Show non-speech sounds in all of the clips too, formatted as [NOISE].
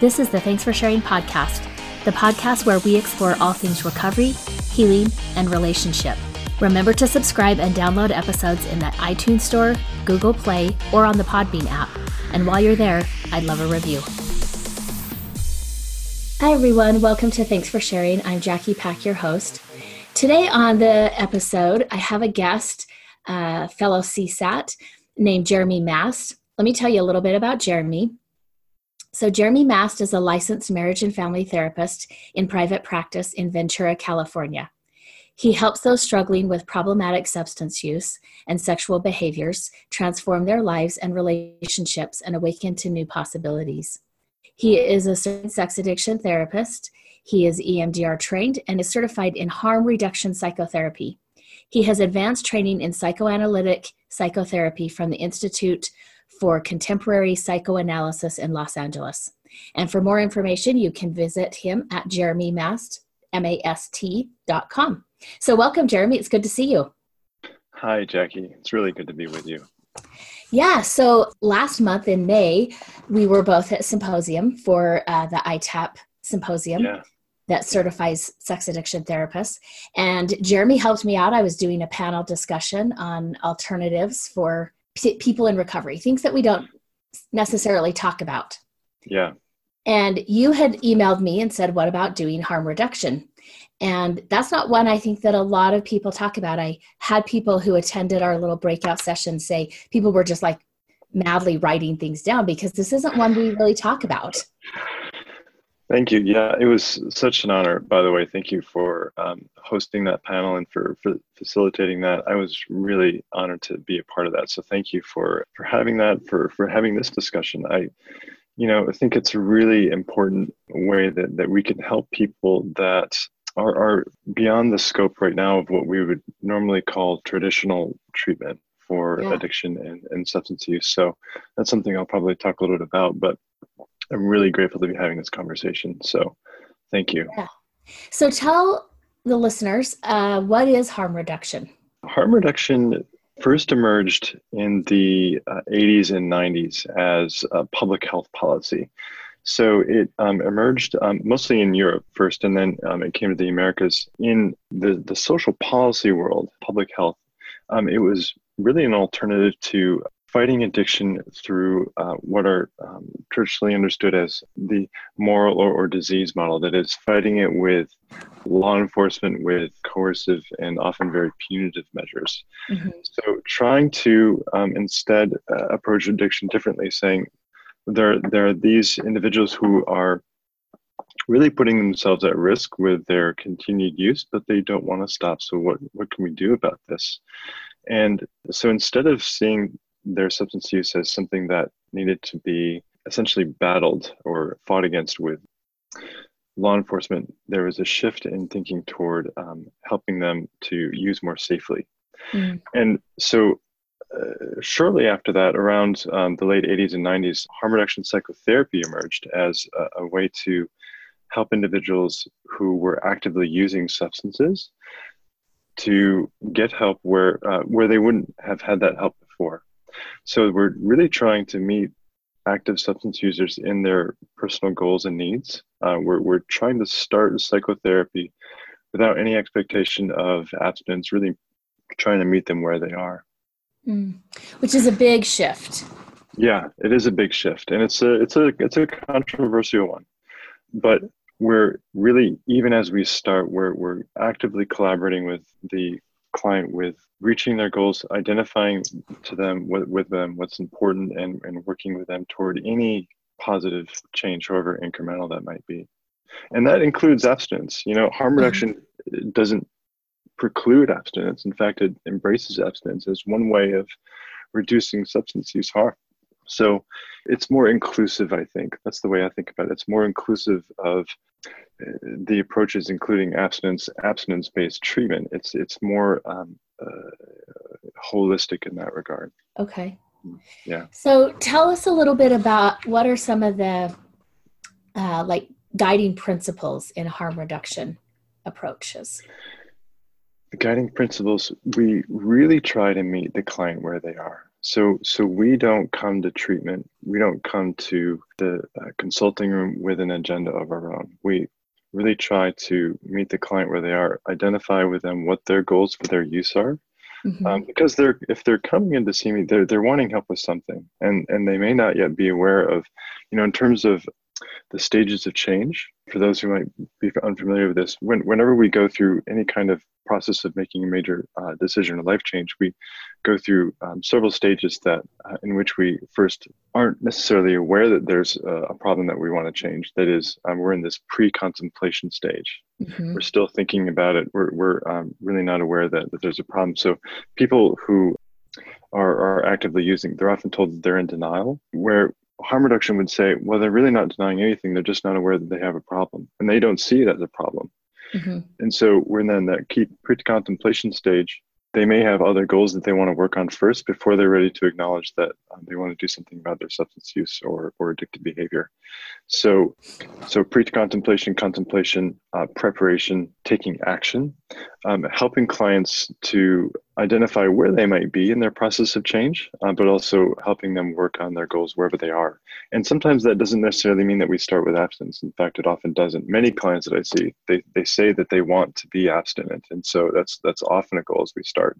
This is the Thanks for Sharing podcast, the podcast where we explore all things recovery, healing, and relationship. Remember to subscribe and download episodes in the iTunes Store, Google Play, or on the Podbean app. And while you're there, I'd love a review. Hi, everyone. Welcome to Thanks for Sharing. I'm Jackie Pack, your host. Today on the episode, I have a guest, uh, fellow CSAT named Jeremy Mast. Let me tell you a little bit about Jeremy. So, Jeremy Mast is a licensed marriage and family therapist in private practice in Ventura, California. He helps those struggling with problematic substance use and sexual behaviors transform their lives and relationships and awaken to new possibilities. He is a sex addiction therapist. He is EMDR trained and is certified in harm reduction psychotherapy. He has advanced training in psychoanalytic psychotherapy from the Institute for Contemporary Psychoanalysis in Los Angeles. And for more information, you can visit him at jeremymast, M-A-S-T dot com. So welcome, Jeremy. It's good to see you. Hi, Jackie. It's really good to be with you. Yeah, so last month in May, we were both at symposium for uh, the ITAP symposium. Yeah. That certifies sex addiction therapists. And Jeremy helped me out. I was doing a panel discussion on alternatives for people in recovery, things that we don't necessarily talk about. Yeah. And you had emailed me and said, What about doing harm reduction? And that's not one I think that a lot of people talk about. I had people who attended our little breakout session say people were just like madly writing things down because this isn't one we really talk about. Thank you. Yeah, it was such an honor, by the way. Thank you for um, hosting that panel and for, for facilitating that. I was really honored to be a part of that. So thank you for, for having that, for, for having this discussion. I, you know, I think it's a really important way that, that we can help people that are, are beyond the scope right now of what we would normally call traditional treatment for yeah. addiction and, and substance use. So that's something I'll probably talk a little bit about, but I'm really grateful to be having this conversation. So thank you. Yeah. So tell the listeners uh, what is harm reduction? Harm reduction first emerged in the uh, 80s and 90s as a public health policy. So it um, emerged um, mostly in Europe first, and then um, it came to the Americas. In the, the social policy world, public health, um, it was really an alternative to fighting addiction through uh, what are um, traditionally understood as the moral or, or, disease model that is fighting it with law enforcement with coercive and often very punitive measures mm-hmm. so trying to um, instead uh, approach addiction differently saying there there are these individuals who are really putting themselves at risk with their continued use, but they don't want to stop. So what what can we do about this? And so instead of seeing their substance use as something that needed to be essentially battled or fought against with law enforcement, there was a shift in thinking toward um, helping them to use more safely. Mm. And so uh, shortly after that, around um, the late 80s and 90s, harm reduction psychotherapy emerged as a, a, way to help individuals who were actively using substances to get help where uh, where they wouldn't have had that help before. So we're really trying to meet active substance users in their personal goals and needs. Uh, we're we're trying to start psychotherapy without any expectation of abstinence. Really trying to meet them where they are. Mm. Which is a big shift. Yeah, it is a big shift, and it's a it's a it's a controversial one, but we're really even as we start, we're we're actively collaborating with the client with reaching their goals, identifying to them with, with them what's important, and and working with them toward any positive change, however incremental that might be, and that includes abstinence. You know, harm mm-hmm. reduction doesn't preclude abstinence. In fact, it embraces abstinence as one way of reducing substance use harm. So it's more inclusive, I think. That's the way I think about it. It's more inclusive of the approaches, including abstinence, abstinence-based treatment. It's it's more um, uh, holistic in that regard. Okay. Yeah. So tell us a little bit about what are some of the uh, like guiding principles in harm reduction approaches the guiding principles we really try to meet the client where they are So, so we don't come to treatment. We don't come to the uh, consulting room with an agenda of our own. We really try to meet the client where they are, identify with them what their goals for their use are, Mm-hmm. Um, because they're if they're coming in to see me, they're they're wanting help with something, and and they may not yet be aware of, you know, in terms of the stages of change. For those who might be unfamiliar with this, when, whenever we go through any kind of process of making a major uh, decision or life change, we go through um, several stages that uh, in which we first aren't necessarily aware that there's a, a problem that we want to change. That is, um, we're in this pre-contemplation stage. Mm-hmm. We're still thinking about it. We're, we're um, really not aware that, that there's a problem. So people who are, are actively using, they're often told that they're in denial, where harm reduction would say, well, they're really not denying anything. They're just not aware that they have a problem and they don't see it as a problem. Mm-hmm. And so we're then that key pre-contemplation stage they may have other goals that they want to work on first before they're ready to acknowledge that um, they want to do something about their substance use or, or addictive behavior. So, so pre-contemplation, contemplation, uh, preparation, taking action, um, helping clients to identify where they might be in their process of change, uh, but also helping them work on their goals wherever they are. And sometimes that doesn't necessarily mean that we start with abstinence. In fact, it often doesn't. Many clients that I see, they, they say that they want to be abstinent. And so that's that's often a goal as we start.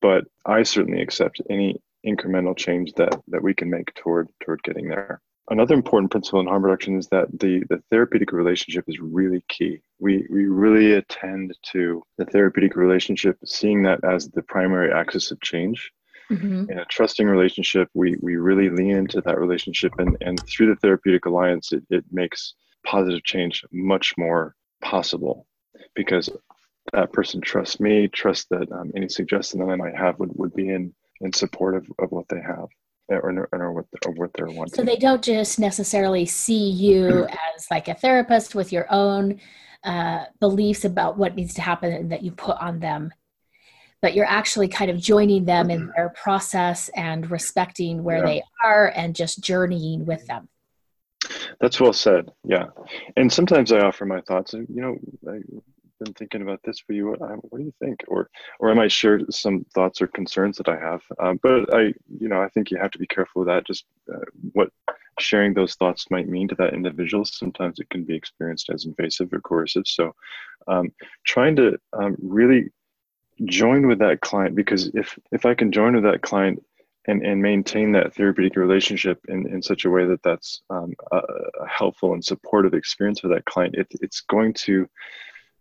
But I certainly accept any incremental change that that we can make toward toward getting there. Another important principle in harm reduction is that the, the therapeutic relationship is really key. We, we really attend to the therapeutic relationship, seeing that as the primary axis of change. Mm-hmm. In a trusting relationship, we, we really lean into that relationship, and, and through the therapeutic alliance, it, it makes positive change much more possible because that person trusts me, trusts that um, any suggestion that I might have would, would be in, in support of, of what they have or, or, what, or what they're wanting. So they don't just necessarily see you as like a therapist with your own uh, beliefs about what needs to happen and that you put on them, but you're actually kind of joining them in their process and respecting where yeah. they are and just journeying with them. That's well said. Yeah, and sometimes I offer my thoughts. You know, I, been thinking about this for you. What, what, do you think? Or, or I might share some thoughts or concerns that I have. Um, but I, you know, I think you have to be careful with that. Just uh, what sharing those thoughts might mean to that individual. Sometimes it can be experienced as invasive or coercive. So, um, trying to um, really join with that client because if if I can join with that client and, and maintain that therapeutic relationship in, in such a way that that's um, a, a, helpful and supportive experience for that client, it, it's going to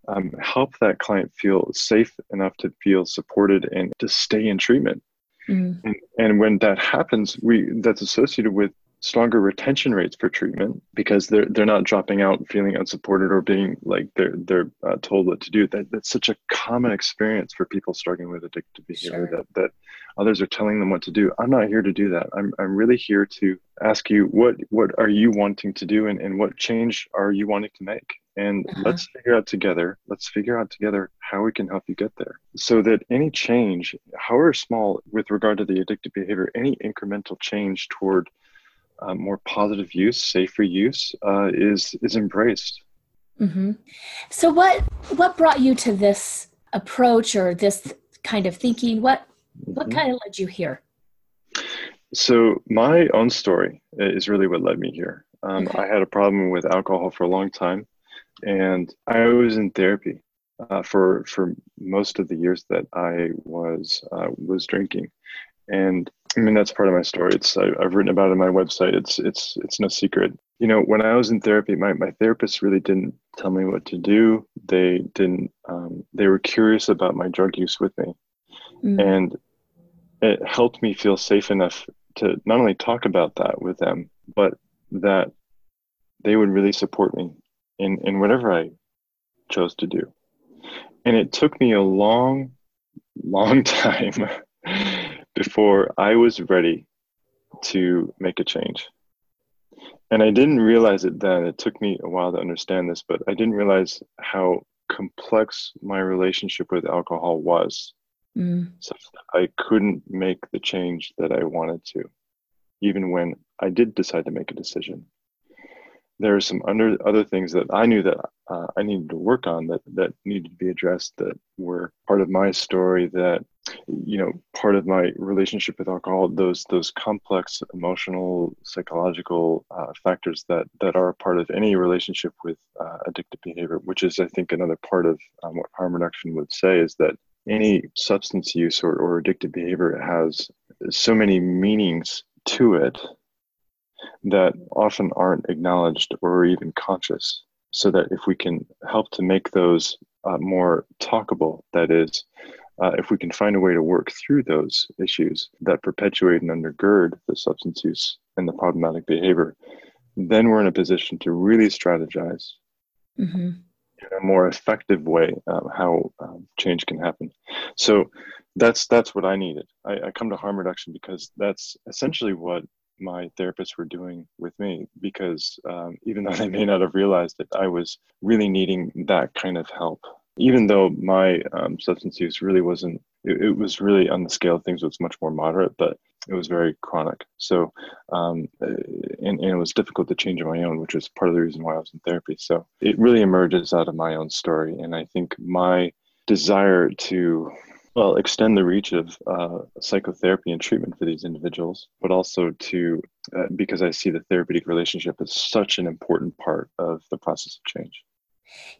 um, help that client feel safe enough to feel supported and to stay in treatment. Mm. And, and when that happens, we that's associated with stronger retention rates for treatment because they're they're not dropping out feeling unsupported or being like they're they're uh, told what to do that that's such a common experience for people struggling with addictive behavior sure. that that others are telling them what to do i'm not here to do that i'm, I'm really here to ask you what what are you wanting to do and, and what change are you wanting to make and uh-huh. let's figure out together let's figure out together how we can help you get there so that any change however small with regard to the addictive behavior any incremental change toward uh, more positive use, safer use, uh, is is embraced. Mm-hmm. So, what what brought you to this approach or this kind of thinking? What what mm-hmm. kind of led you here? So, my own story is really what led me here. Um, okay. I had a problem with alcohol for a long time, and I was in therapy uh, for for most of the years that I was uh, was drinking, and I mean, that's part of my story. It's I, have written about it on my website. It's it's it's no secret. You know, when I was in therapy, my my therapist really didn't tell me what to do. They didn't. Um, they were curious about my drug use with me, mm. and it helped me feel safe enough to not only talk about that with them, but that they would really support me in in whatever I chose to do. And it took me a long, long [LAUGHS] time before I was ready to make a change. And I didn't realize it then. It took me a while to understand this, but I didn't realize how complex my relationship with alcohol was. Mm. So I couldn't make the change that I wanted to, even when I did decide to make a decision. There are some under, other things that I knew that uh, I needed to work on that, that needed to be addressed that were part of my story that you know part of my relationship with alcohol those those complex emotional psychological uh, factors that that are part of any relationship with uh, addictive behavior which is i think another part of um, what harm reduction would say is that any substance use or, or addictive behavior has so many meanings to it that often aren't acknowledged or even conscious so that if we can help to make those uh, more talkable that is uh, if we can find a way to work through those issues that perpetuate and undergird the substance use and the problematic behavior, then we're in a position to really strategize mm-hmm. in a more effective way um, how um, change can happen. So that's that's what I needed. I, I come to harm reduction because that's essentially what my therapists were doing with me because um, even [LAUGHS] though they may not have realized it, I was really needing that kind of help. Even though my um, substance use really wasn't it, it, was really on the scale of things it was much more moderate but it was very chronic. So um, uh, and, and, it was difficult to change on my own which was part of the reason why i was in therapy. So it really emerges out of my own story. And i think my desire to well extend the reach of uh, psychotherapy and treatment for these individuals but also to uh, because i see the therapeutic relationship as such an important part of the process of change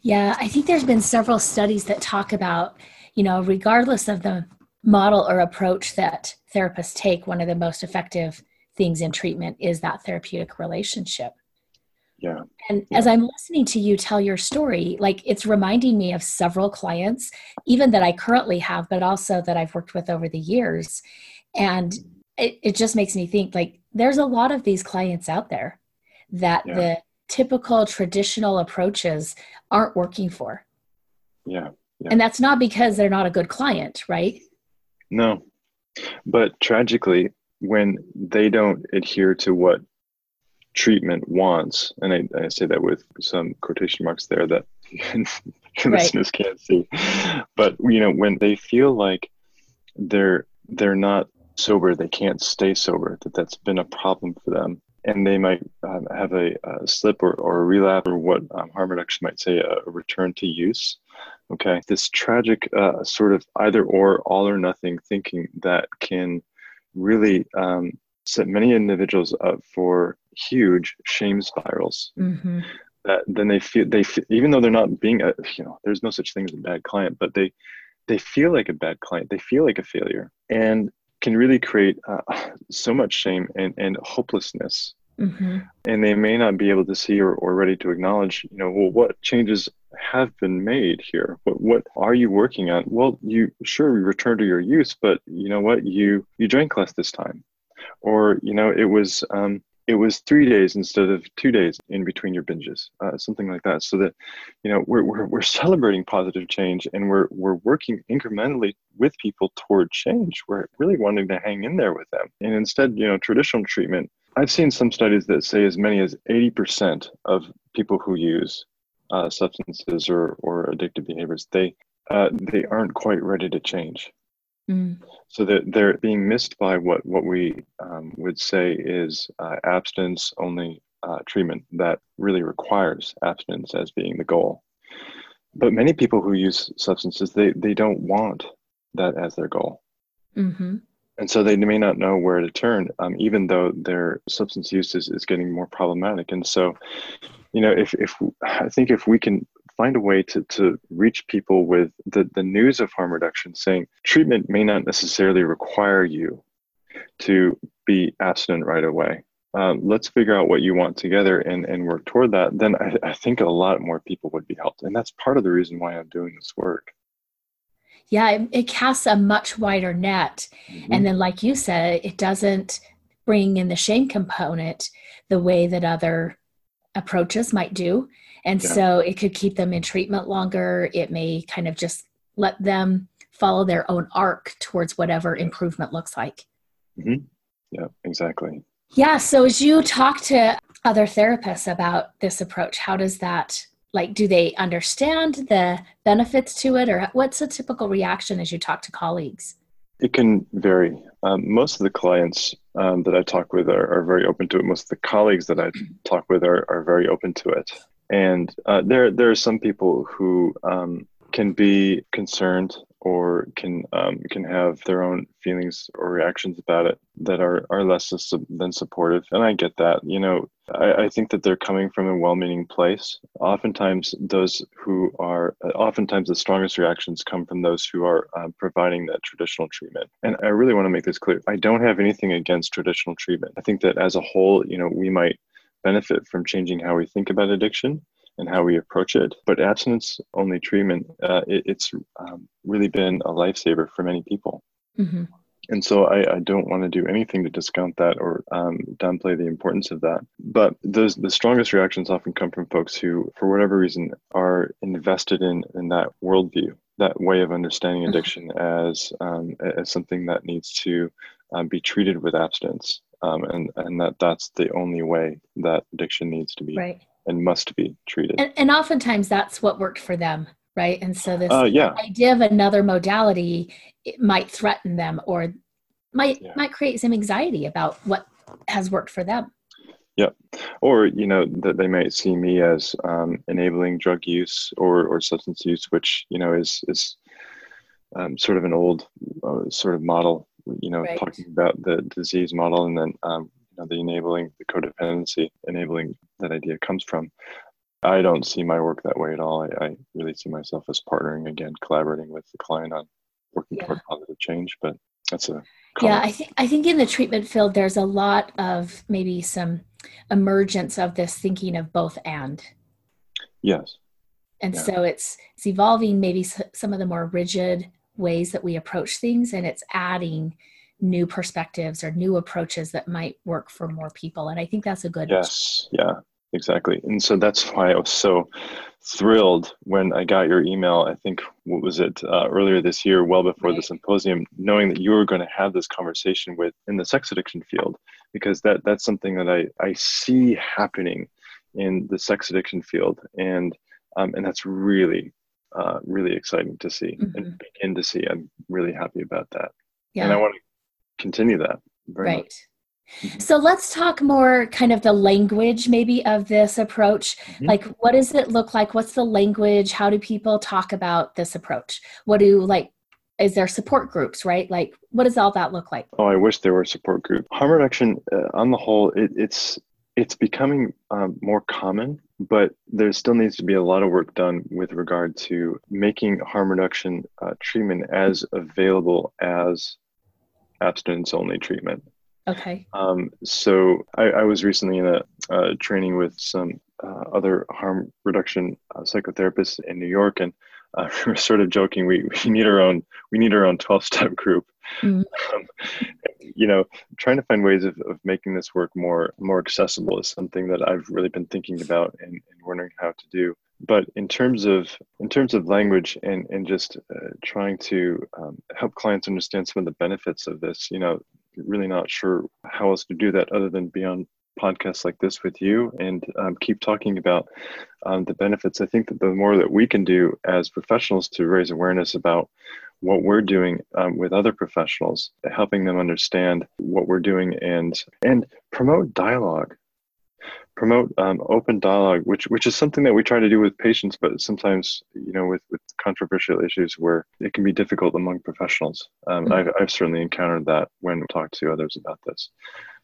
yeah, I think there's been several studies that talk about, you know, regardless of the model or approach that therapists take, one of the most effective things in treatment is that therapeutic relationship. Yeah. And yeah. as I'm listening to you tell your story, like it's reminding me of several clients, even that I currently have, but also that I've worked with over the years. And it, it just makes me think like there's a lot of these clients out there that yeah. the typical traditional approaches aren't working for. Yeah, yeah. And that's not because they're not a good client, right? No. But tragically, when they don't adhere to what treatment wants, and I, I say that with some quotation marks there that [LAUGHS] listeners can't see, but you know, when they feel like they're they're not sober, they can't stay sober, that that's been a problem for them, and they might um, have a, a, slip or, or a relapse or what um, harm reduction might say a, a, return to use okay? This tragic uh, sort of either or all or nothing thinking that can really um, set many individuals up for huge shame spirals mm-hmm. that then they feel they feel, even though they're not being a you know there's no such thing as a bad client but they they feel like a bad client they feel like a failure and can really create uh, [LAUGHS] so much shame and, and hopelessness. Mm-hmm. And they may not be able to see or, or ready to acknowledge, you know, well, what changes have been made here? What what are you working on? Well, you sure we return to your use, but you know what? You you drank less this time, or you know, it was um, it was three days instead of two days in between your binges, uh, something like that. So that, you know, we're, we're, we're celebrating positive change and we're, we're working incrementally with people toward change. We're really wanting to hang in there with them. And instead, you know, traditional treatment, I've seen some studies that say as many as 80% of people who use uh, substances or, or addictive behaviors, they, uh, they aren't quite ready to change. Mm. So that they're being missed by what what we um, would say is uh, abstinence only uh, treatment that really requires abstinence as being the goal. But many people who use substances they they don't want that as their goal. Mm-hmm. And so they may not know where to turn, um, even though their substance use is, is getting more problematic. And so, you know, if, if I think if we can find a way to, to reach people with the, the news of harm reduction saying treatment may not necessarily require you to be abstinent right away. Um, let's figure out what you want together and, and work toward that. Then I, I think a lot more people would be helped. And that's part of the reason why I'm doing this work. Yeah, it, it casts a much wider net. Mm-hmm. And then, like you said, it doesn't bring in the shame component the way that other approaches might do. And yeah. so it could keep them in treatment longer. It may kind of just let them follow their own arc towards whatever improvement looks like. Mm-hmm. Yeah, exactly. Yeah. So as you talk to other therapists about this approach, how does that like do they understand the benefits to it or what's a typical reaction as you talk to colleagues it can vary um, most of the clients um, that i talk with are, are, very open to it most of the colleagues that i talk with are, are very open to it and uh, there there are some people who um, can be concerned or can um, can have their own feelings or reactions about it that are are less than supportive. And i get that you know I, I think that they're coming from a well-meaning place. Oftentimes those who are oftentimes the strongest reactions come from those who are um, providing that traditional treatment. And i really want to make this clear i don't have anything against traditional treatment. I think that as a whole you know we might benefit from changing how we think about addiction and how we approach it. But abstinence only treatment, uh, it, it's um, really been a lifesaver for many people. Mm-hmm. And so I, I, don't want to do anything to discount that or um, downplay the importance of that. But those the strongest reactions often come from folks who, for whatever reason, are invested in in that worldview, that way of understanding mm-hmm. addiction as um, as something that needs to um, be treated with abstinence, um, and and that that's the only way that addiction needs to be right and must be treated. And, and oftentimes that's what worked for them, right? And so this uh, yeah. idea of another modality might threaten them or might yeah. might create some anxiety about what has worked for them. Yeah, or you know that they might see me as um, enabling drug use or or substance use, which you know is is um, sort of an old uh, sort of model. You know, right. talking about the disease model, and then um, know, the enabling, the codependency enabling that idea comes from. I don't see my work that way at all. I, I really see myself as partnering again, collaborating with the client on working yeah. toward positive change. But that's a yeah. I think I think in the treatment field, there's a lot of maybe some emergence of this thinking of both and. Yes. And yeah. so it's it's evolving maybe some of the more rigid ways that we approach things, and it's adding new perspectives or new approaches that might work for more people and i think that's a good yes yeah exactly and so that's why i was so thrilled when i got your email i think what was it uh, earlier this year well before right. the symposium knowing that you were going to have this conversation with in the sex addiction field because that that's something that i i see happening in the sex addiction field and um, and that's really uh, really exciting to see mm-hmm. and begin to see i'm really happy about that yeah. and i want to continue that. right. Much. Mm-hmm. So let's talk more kind of the language maybe of this approach. Mm-hmm. Like what does it look like? What's the language? How do people talk about this approach? What do like is there support groups, right? Like what does all that look like? Oh, I wish there were support groups. Harm reduction uh, on the whole it, it's it's becoming um, more common, but there still needs to be a lot of work done with regard to making harm reduction uh, treatment as available as abstinence only treatment. Okay. Um, so I, I, was recently in a, uh, training with some uh, other harm reduction uh, psychotherapists in New York, and uh, [LAUGHS] we are sort of joking. We, we need our own we need our own twelve step group. Mm. Um, you know, trying to find ways of, of making this work more more accessible is something that I've really been thinking about and, and wondering how to do but in terms of in terms of language and and just uh, trying to um, help clients understand some of the benefits of this you know really not sure how else to do that other than be on podcasts like this with you and um, keep talking about um, the benefits i think that the more that we can do as professionals to raise awareness about what we're doing um, with other professionals helping them understand what we're doing and and promote dialogue promote um, open dialogue, which which is something that we try to do with patients, but sometimes you know with with controversial issues where it can be difficult among professionals. Um, mm-hmm. I've I've certainly encountered that when I talk to others about this.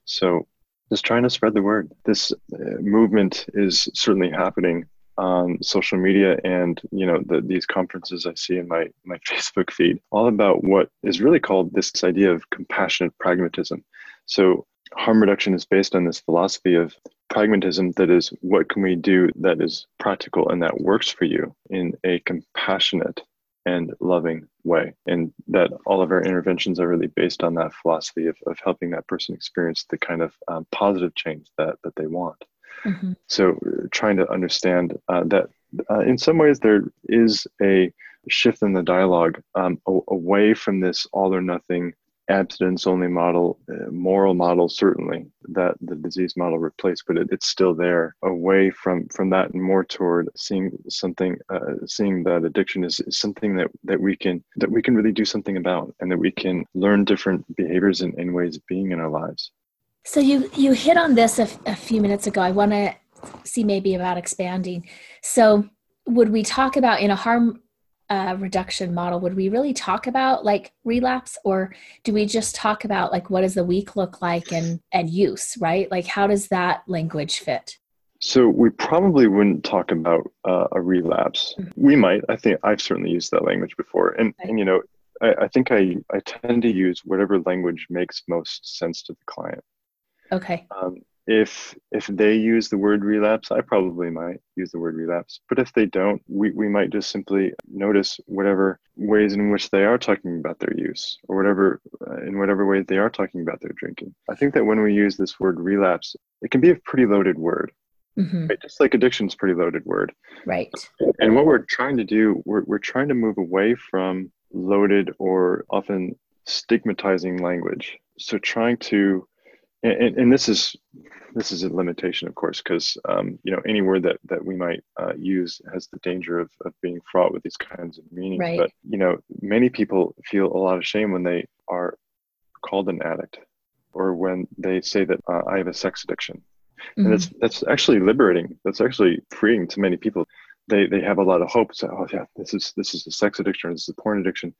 So just trying to spread the word. This uh, movement is certainly happening on social media and you know the, these conferences I see in my my [LAUGHS] Facebook feed, all about what is really called this idea of compassionate pragmatism. So harm reduction is based on this philosophy of pragmatism that is what can we do that is practical and that works for you in a compassionate and loving way and that all of our interventions are really based on that philosophy of, of helping that person experience the kind of um, positive change that that they want mm-hmm. so trying to understand uh, that uh, in some ways there is a shift in the dialogue um, away from this all or nothing abstinence only model, uh, moral model, certainly that the disease model replaced, but it, it's still there away from, from that and more toward seeing something, uh, seeing that addiction is, is, something that, that we can, that we can really do something about and that we can learn different behaviors and, and ways of being in our lives. So you, you hit on this a, f- a few minutes ago. I want to see maybe about expanding. So would we talk about in a harm uh, reduction model, would we really talk about like relapse, or do we just talk about like what does the week look like and and use, right? Like how does that language fit? So we probably wouldn't talk about uh, a relapse. Mm-hmm. We might. I think I've certainly used that language before, and right. and you know, I, I think I I tend to use whatever language makes most sense to the client. Okay. Um, if if they use the word relapse, I probably might use the word relapse. But if they don't, we, we might just simply notice whatever ways in which they are talking about their use, or whatever uh, in whatever way they are talking about their drinking. I think that when we use this word relapse, it can be a pretty loaded word. Mm-hmm. Right? Just like addiction is pretty loaded word. Right. And what we're trying to do, we're, we're trying to move away from loaded or often stigmatizing language. So trying to, and, and this is this is a limitation, of course, because um, you know any word that that we might uh, use has the danger of, of being fraught with these kinds of meanings. Right. But you know, many people feel a lot of shame when they are called an addict, or when they say that uh, I have a sex addiction, mm-hmm. and that's that's actually liberating. That's actually freeing to many people. They they have a lot of hope. So oh yeah, this is this is a sex addiction. This is a porn addiction.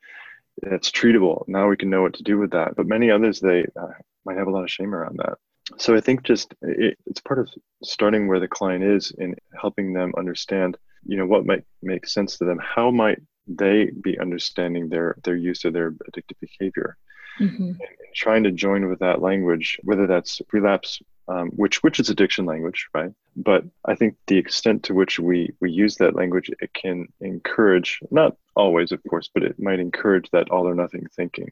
It's treatable. Now we can know what to do with that. But many others they uh, might have a lot of shame around that. So I think just it, it's part of starting where the client is and helping them understand, you know, what might make sense to them. How might they be understanding their their use of their addictive behavior? Mm-hmm. And, and trying to join with that language, whether that's relapse um, which which is addiction language, right? But I think the extent to which we we use that language, it can encourage not always, of course, but it might encourage that all or nothing thinking.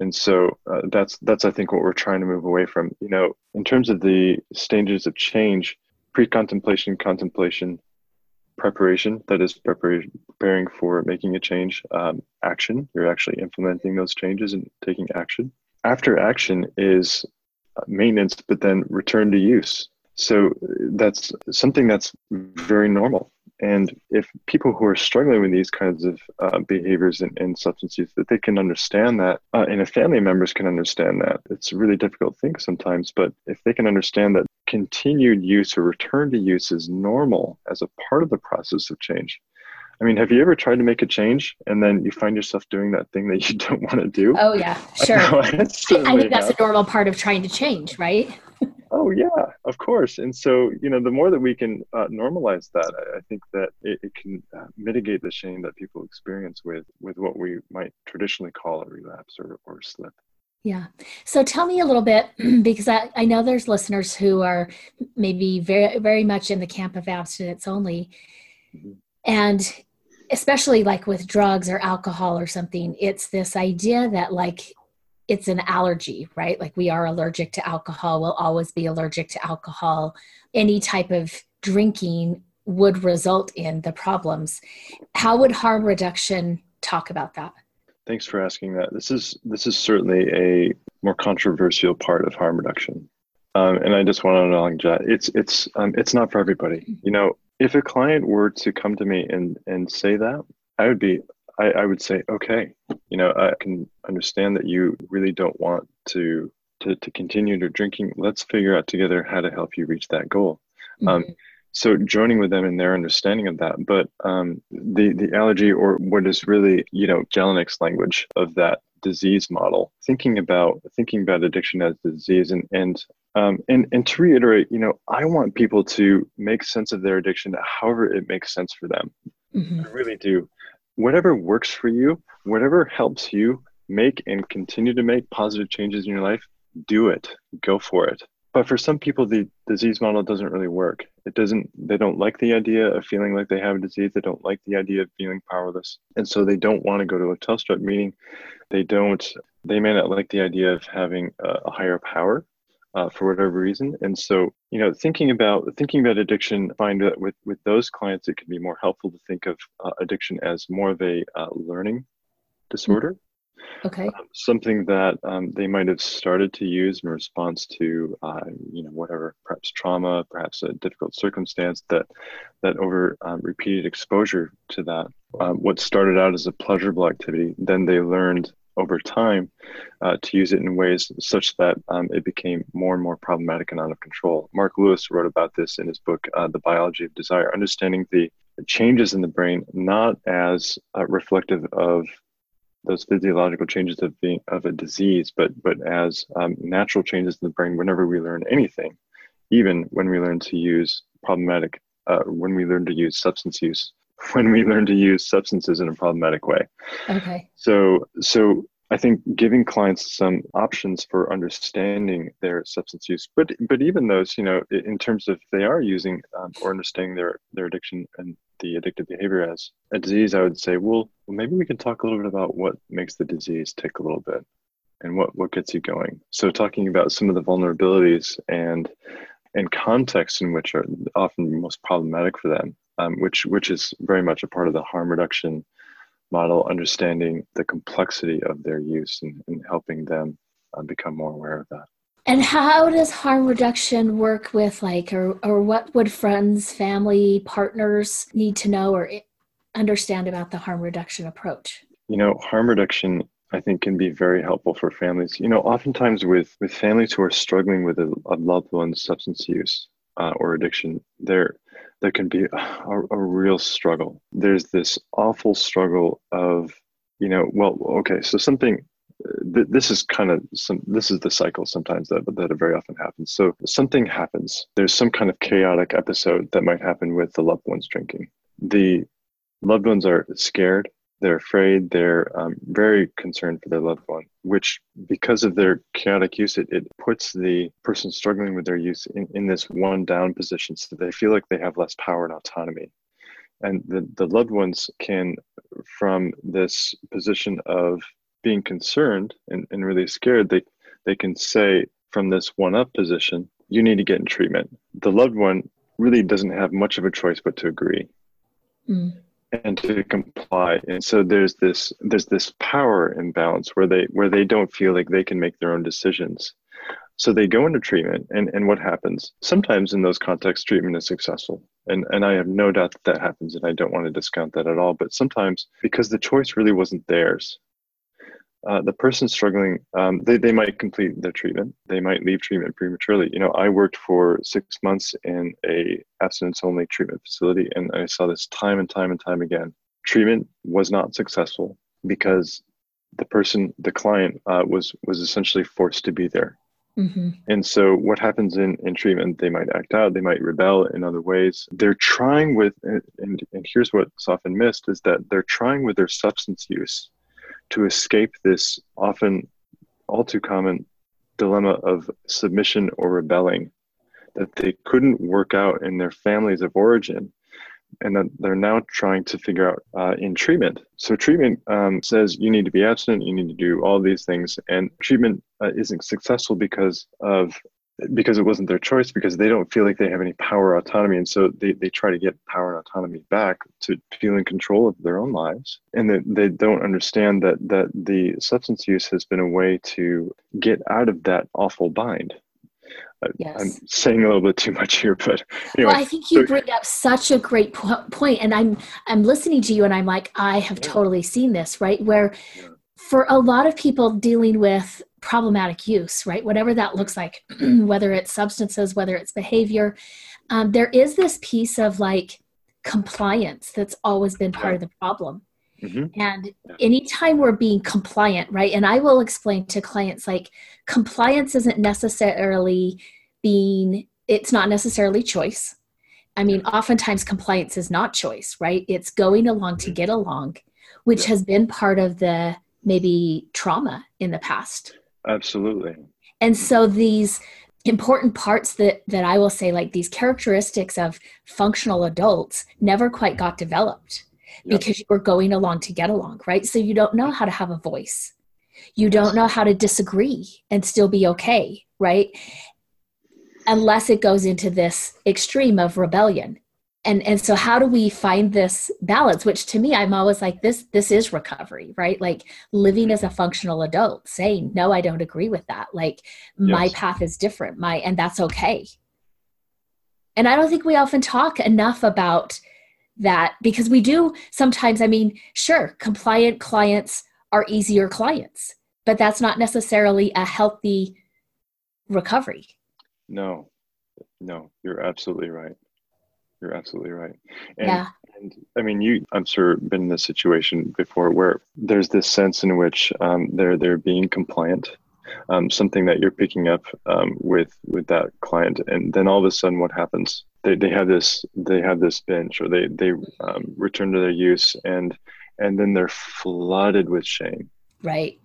And so uh, that's that's I think what we're trying to move away from. You know, in terms of the stages of change, pre-contemplation, contemplation, preparation. That is preparing for making a change. Um, action. You're actually implementing those changes and taking action. After action is maintenance, but then return to use. So that's something that's very normal. And if people who are struggling with these kinds of uh, behaviors and, and, substance use, that they can understand that, uh, and if family members can understand that, it's a really difficult thing sometimes. But if they can understand that continued use or return to use is normal as a part of the process of change, I mean, have you ever tried to make a change and then you find yourself doing that thing that you [LAUGHS] don't want to do? Oh yeah, sure. [LAUGHS] I, I think that's a normal part of trying to change, right? [LAUGHS] oh yeah, of course. And so, you know, the more that we can uh, normalize that, I, I think that it, it can uh, mitigate the shame that people experience with with what we might traditionally call a relapse or, or slip. Yeah. So tell me a little bit [CLEARS THROAT] because I, I know there's listeners who are maybe very very much in the camp of abstinence only. Mm-hmm. And especially like with drugs or alcohol or something it's this idea that like it's an allergy right? Like we are allergic to alcohol we'll always be allergic to alcohol. Any type of drinking would result in the problems. How would harm reduction talk about that? Thanks for asking that. This is this is certainly a more controversial part of harm reduction. Um, and I just want to acknowledge that it's it's um, it's not for everybody. You know, if a client were to come to me and and say that i would be I, I, would say okay you know i can understand that you really don't want to to, to continue to drinking let's figure out together how to help you reach that goal um, mm-hmm. um, so joining with them in their understanding of that but um, the the allergy or what is really you know Jellinek's language of that disease model thinking about thinking about addiction as disease. And and um, and and to reiterate you know i want people to make sense of their addiction however it makes sense for them. Mm-hmm. i really do. Whatever works for you whatever helps you make and continue to make positive changes in your life do it. Go for it but for some people the disease model doesn't really work. It doesn't they don't like the idea of feeling like they have a disease. They don't like the idea of feeling powerless. And so they don't want to go to a twelve step meeting. They don't they may not like the idea of having a, higher power uh, for whatever reason. And so you know thinking about thinking about addiction find that with with those clients it can be more helpful to think of uh, addiction as more of a uh, learning disorder okay um, something that um, they might have started to use in response to uh, you know whatever perhaps trauma perhaps a difficult circumstance that that over um, repeated exposure to that um, what started out as a pleasurable activity then they learned over time uh, to use it in ways such that um, it became more and more problematic and out of control. Marc Lewis wrote about this in his book, uh, The Biology of Desire, understanding the changes in the brain not as uh, reflective of those physiological changes of being of a disease, but but as um, natural changes in the brain whenever we learn anything, even when we learn to use problematic, uh, when we learn to use substance use, [LAUGHS] when we learn to use substances in a problematic way. Okay. So so I think giving clients some options for understanding their substance use, but but even those, you know, in terms of they are using um, or understanding their their addiction and the addictive behavior as a disease, I would say, well, well, maybe we can talk a little bit about what makes the disease tick a little bit, and what what gets you going. So talking about some of the vulnerabilities and and contexts in which are often most problematic for them, um, which which is very much a part of the harm reduction model, understanding the complexity of their use and, and helping them uh, become more aware of that. And how does harm reduction work with like, or, or what would friends, family, partners need to know or understand about the harm reduction approach? You know, harm reduction I think can be very helpful for families. You know, oftentimes with with families who are struggling with a, a loved one's substance use uh, or addiction, there there can be a, a real struggle. There's this awful struggle of, you know, well, okay, so something. Th- this is kind of some. This is the cycle sometimes that that very often happens. So something happens. There's some kind of chaotic episode that might happen with the loved ones drinking. The loved ones are scared they're afraid they're um, very concerned for their loved one which because of their chaotic use it, it puts the person struggling with their use in, in this one down position so they feel like they have less power and autonomy. And the, the loved ones can from this position of being concerned and, and really scared they they can say from this one up position you need to get in treatment. The loved one really doesn't have much of a choice but to agree. Mm and to comply. And so there's this there's this power imbalance where they where they don't feel like they can make their own decisions. So they go into treatment and and what happens? Sometimes in those contexts treatment is successful. And and i have no doubt that that happens and i don't want to discount that at all. But sometimes because the choice really wasn't theirs uh, the person struggling, um, they, they might complete their treatment. They might leave treatment prematurely. You know, I worked for six months in a abstinence only treatment facility, and I saw this time and time and time again. Treatment was not successful because the person, the client, uh, was was essentially forced to be there. Mm-hmm. And so, what happens in, in treatment? They might act out, they might rebel in other ways. They're trying with, and, and here's what's often missed is that they're trying with their substance use to escape this often all too common dilemma of submission or rebelling that they couldn't work out in their families of origin and that they're now trying to figure out uh, in treatment. So treatment um, says you need to be abstinent, you need to do all these things, and treatment uh, isn't successful because of because it wasn't their choice because they don't feel like they have any power or autonomy and so they, they try to get power and autonomy back to feel in control of their own lives and that they don't understand that that the substance use has been a way to get out of that awful bind Yes. I'm saying a little bit too much here, but anyway. Well, I think you bring up such a great po- point, and I'm I'm listening to you, and I'm like, I have totally seen this, right? Where for a lot of people dealing with problematic use, right? Whatever that looks like, [CLEARS THROAT] whether it's substances, whether it's behavior, um, there is this piece of like compliance that's always been part of the problem. Mm-hmm. And anytime we're being compliant, right? And I will explain to clients like compliance isn't necessarily being, it's not necessarily choice. I mean, oftentimes compliance is not choice, right? It's going along to mm-hmm. get along, which has been part of the maybe trauma in the past. Absolutely. And so these important parts that that I will say like these characteristics of functional adults never quite got developed yep. because you were going along to get along, right? So you don't know how to have a voice. You don't know how to disagree and still be okay, right? Unless it goes into this extreme of rebellion and and so how do we find this balance which to me i'm always like this this is recovery right? Like living as a mm-hmm. functional adult saying no i don't agree with that. Like yes. my path is different. My and that's okay. And i don't think we often talk enough about that because we do sometimes i mean sure compliant clients are easier clients but that's not necessarily a healthy recovery. No. No you're absolutely right You're absolutely right. And, yeah. And I mean, you, I'm sure, been in this situation before where there's this sense in which um, they're they're being compliant, um, something that you're picking up um, with with that client, and then all of a sudden, what happens? They, they have this they have this binge, or they they um, return to their use, and and then they're flooded with shame. Right.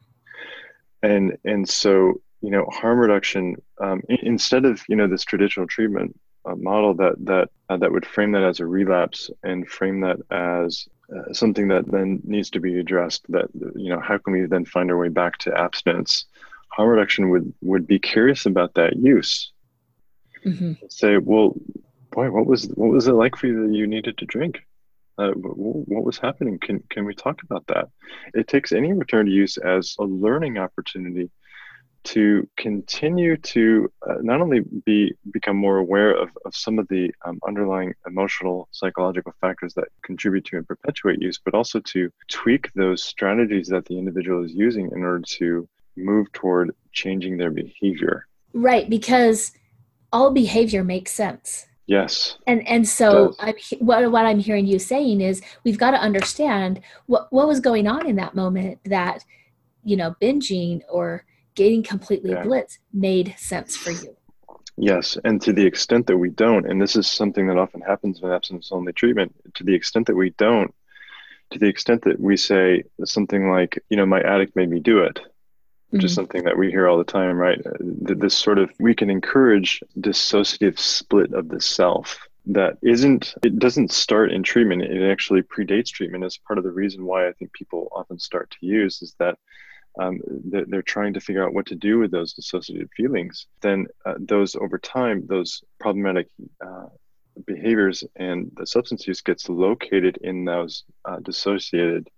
And and so you know harm reduction um, instead of you know this traditional treatment uh, model that that uh, that would frame that as a relapse and frame that as uh, something that then needs to be addressed that you know how can we then find our way back to abstinence? Harm reduction would would be curious about that use. Mm-hmm. say well boy what was what was it like for you that you needed to drink? Uh, what was happening? Can can we talk about that? It takes any return to use as a learning opportunity to continue to uh, not only be become more aware of, of some of the um, underlying emotional psychological factors that contribute to and perpetuate use but also to tweak those strategies that the individual is using in order to move toward changing their behavior. Right because all behavior makes sense. Yes. And and so I'm, what, what i'm hearing you saying is we've got to understand what what was going on in that moment that you know binging or getting completely yeah. blitz made sense for you. Yes, and to the extent that we don't, and this is something that often happens with abstinence only treatment, to the extent that we don't, to the extent that we say something like, you know, my addict made me do it, which mm-hmm. is something that we hear all the time, right? This sort of, we can encourage dissociative split of the self that isn't, it doesn't start in treatment. It actually predates treatment as part of the reason why I think people often start to use is that um, they're, they're, trying to figure out what to do with those dissociative feelings, then uh, those over time, those problematic uh, behaviors and the substance use gets located in those uh, dissociated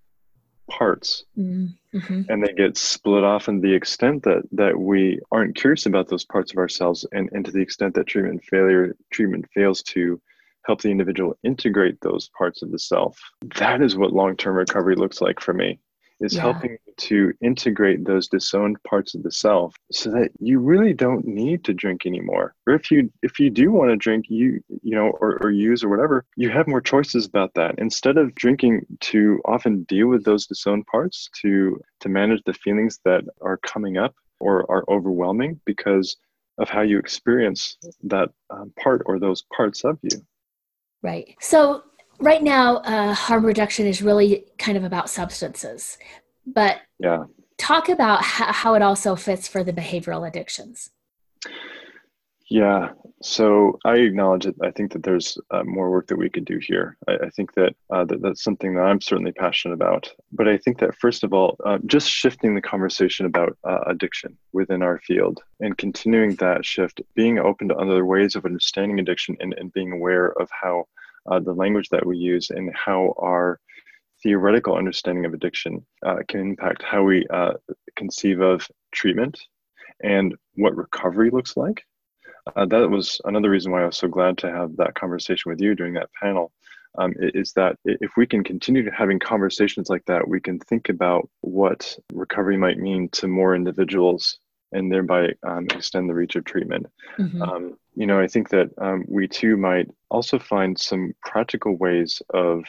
parts. Mm-hmm. and they get split off in the extent that that we aren't curious about those parts of ourselves and, and to the extent that treatment failure treatment fails to help the individual integrate those parts of the self. That is what long-term recovery looks like for me is yeah. helping to integrate those disowned parts of the self so that you really don't need to drink anymore. Or if you if you do want to drink you you know or, or use or whatever you have more choices about that. Instead of drinking to often deal with those disowned parts to to manage the feelings that are coming up or are overwhelming because of how you experience that um, part or those parts of you. Right. So right now uh, harm reduction is really kind of about substances but yeah. talk about how, how it also fits for the behavioral addictions. Yeah. So i acknowledge it. I think that there's uh, more work that we could do here. I, I think that, uh, that that's something that i'm certainly passionate about. But i think that first of all uh, just shifting the conversation about uh, addiction within our field and continuing that shift being open to other ways of understanding addiction and, and being aware of how uh, the language that we use and how our theoretical understanding of addiction uh, can impact how we uh, conceive of treatment and what recovery looks like. Uh, that was another reason why I was so glad to have that conversation with you during that panel. Um, is that if we can continue to having conversations like that, we can think about what recovery might mean to more individuals and thereby um, extend the reach of treatment. Mm-hmm. Um, you know, I think that um, we too might also find some practical ways of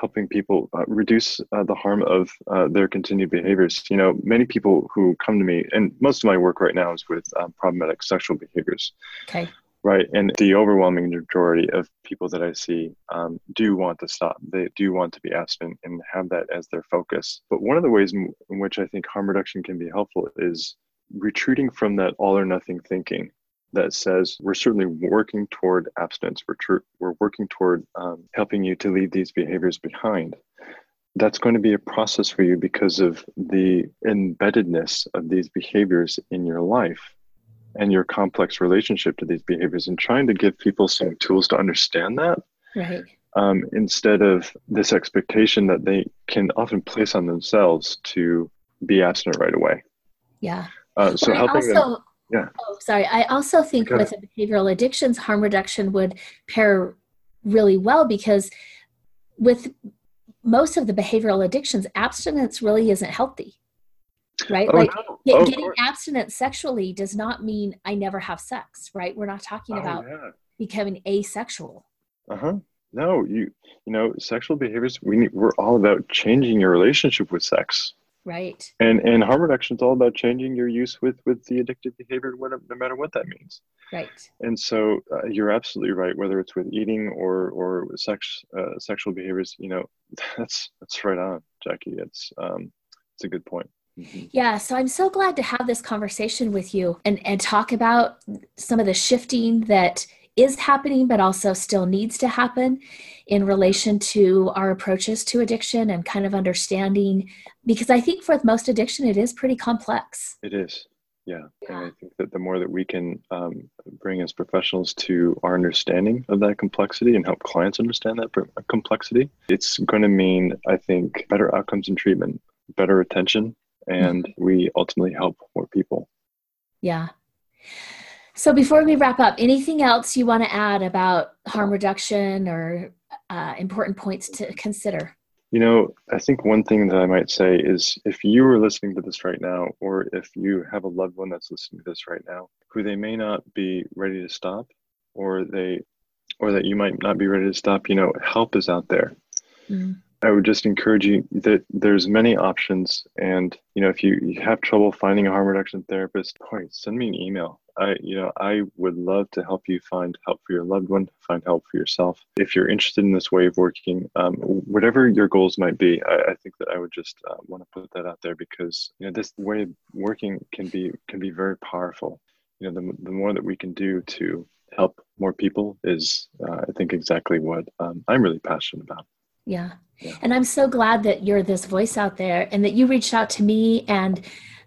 helping people uh, reduce uh, the harm of uh, their continued behaviors. You know, many people who come to me, and most of my work right now is with um, problematic sexual behaviors. Okay. Right. And the overwhelming majority of people that I see um, do want to stop. They do want to be abstinent and have that as their focus. But one of the ways in, in which I think harm reduction can be helpful is retreating from that all or nothing thinking that says we're certainly working toward abstinence. We're, tr- we're working toward um, helping you to leave these behaviors behind. That's going to be a process for you because of the embeddedness of these behaviors in your life and your complex relationship to these behaviors and trying to give people some tools to understand that right. um, instead of this expectation that they can often place on themselves to be abstinent right away. Yeah. Uh, so helping also, them, yeah. Oh, sorry. I also think with behavioral addictions, harm reduction would pair really well because with most of the behavioral addictions, abstinence really isn't healthy. Right? Oh, like no. get, oh, getting abstinent sexually does not mean I never have sex, right? We're not talking oh, about yeah. becoming asexual. Uh-huh. no, you you know, sexual behaviors. We need, we're all about changing your relationship with sex. Right. And and harm reduction is all about changing your use with with the addictive behavior, whatever, no matter what that means. Right. And so uh, you're absolutely right. Whether it's with eating or or sex uh, sexual behaviors, you know, [LAUGHS] that's that's right on, Jackie. It's um, it's a good point. Mm-hmm. Yeah, so I'm so glad to have this conversation with you and and talk about some of the shifting that is happening, but also still needs to happen in relation to our approaches to addiction and kind of understanding. Because I think for most addiction, it is pretty complex. It is. Yeah. yeah. And I think that the more that we can um, bring as professionals to our understanding of that complexity and help clients understand that complexity, it's going to mean, I think, better outcomes in treatment, better attention, and mm-hmm. we ultimately help more people. Yeah. So before we wrap up, anything else you want to add about harm reduction or uh, important points to consider? You know, I think one thing that I might say is if you are listening to this right now, or if you have a loved one that's listening to this right now, who they may not be ready to stop, or they, or that you might not be ready to stop, you know, help is out there. Mm. I would just encourage you that there's many options, and you know, if you, you have trouble finding a harm reduction therapist, boy, send me an email. I, you know, I would love to help you find help for your loved one, find help for yourself. If you're interested in this way of working, um, whatever your goals might be, I, I think that I would just uh, want to put that out there because you know this way of working can be can be very powerful. You know, the the more that we can do to help more people is, uh, I think, exactly what um, I'm really passionate about. Yeah. Yeah. And I'm so glad that you're this voice out there and that you reached out to me and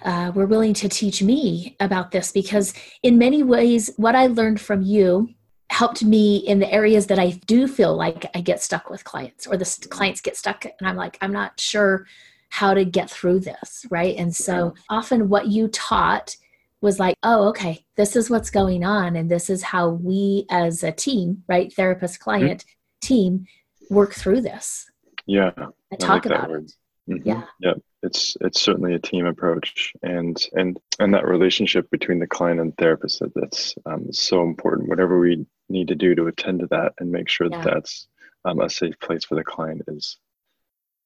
uh, were willing to teach me about this because, in many ways, what I learned from you helped me in the areas that I do feel like I get stuck with clients or the clients get stuck and I'm like, I'm not sure how to get through this, right? And so often what you taught was like, oh, okay, this is what's going on. And this is how we as a team, right? Therapist client mm-hmm. team work through this. Yeah. And talk like about it. Mm-hmm. Yeah. Yep it's it's certainly a team approach and and and that relationship between the client and therapist that, that's um, so important whatever we need to do to attend to that and make sure yeah. that that's um, a safe place for the client is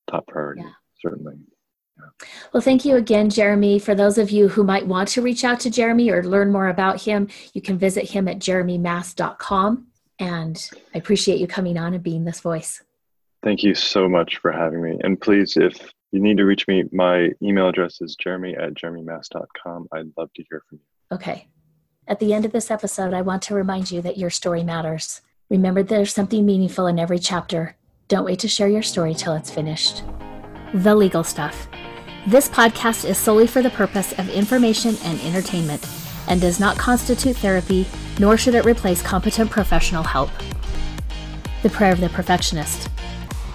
top priority yeah. certainly yeah. Well, thank you again, Jeremy. For those of you who might want to reach out to Jeremy or learn more about him, you can visit him at jeremymass.com. And I appreciate you coming on and being this voice. Thank you so much for having me. And please, if you need to reach me, my email address is jeremy at jeremymass.com. I'd love to hear from you. Okay. At the end of this episode, I want to remind you that your story matters. Remember, there's something meaningful in every chapter. Don't wait to share your story till it's finished. The legal stuff. This podcast is solely for the purpose of information and entertainment and does not constitute therapy, nor should it replace competent professional help. The prayer of the perfectionist.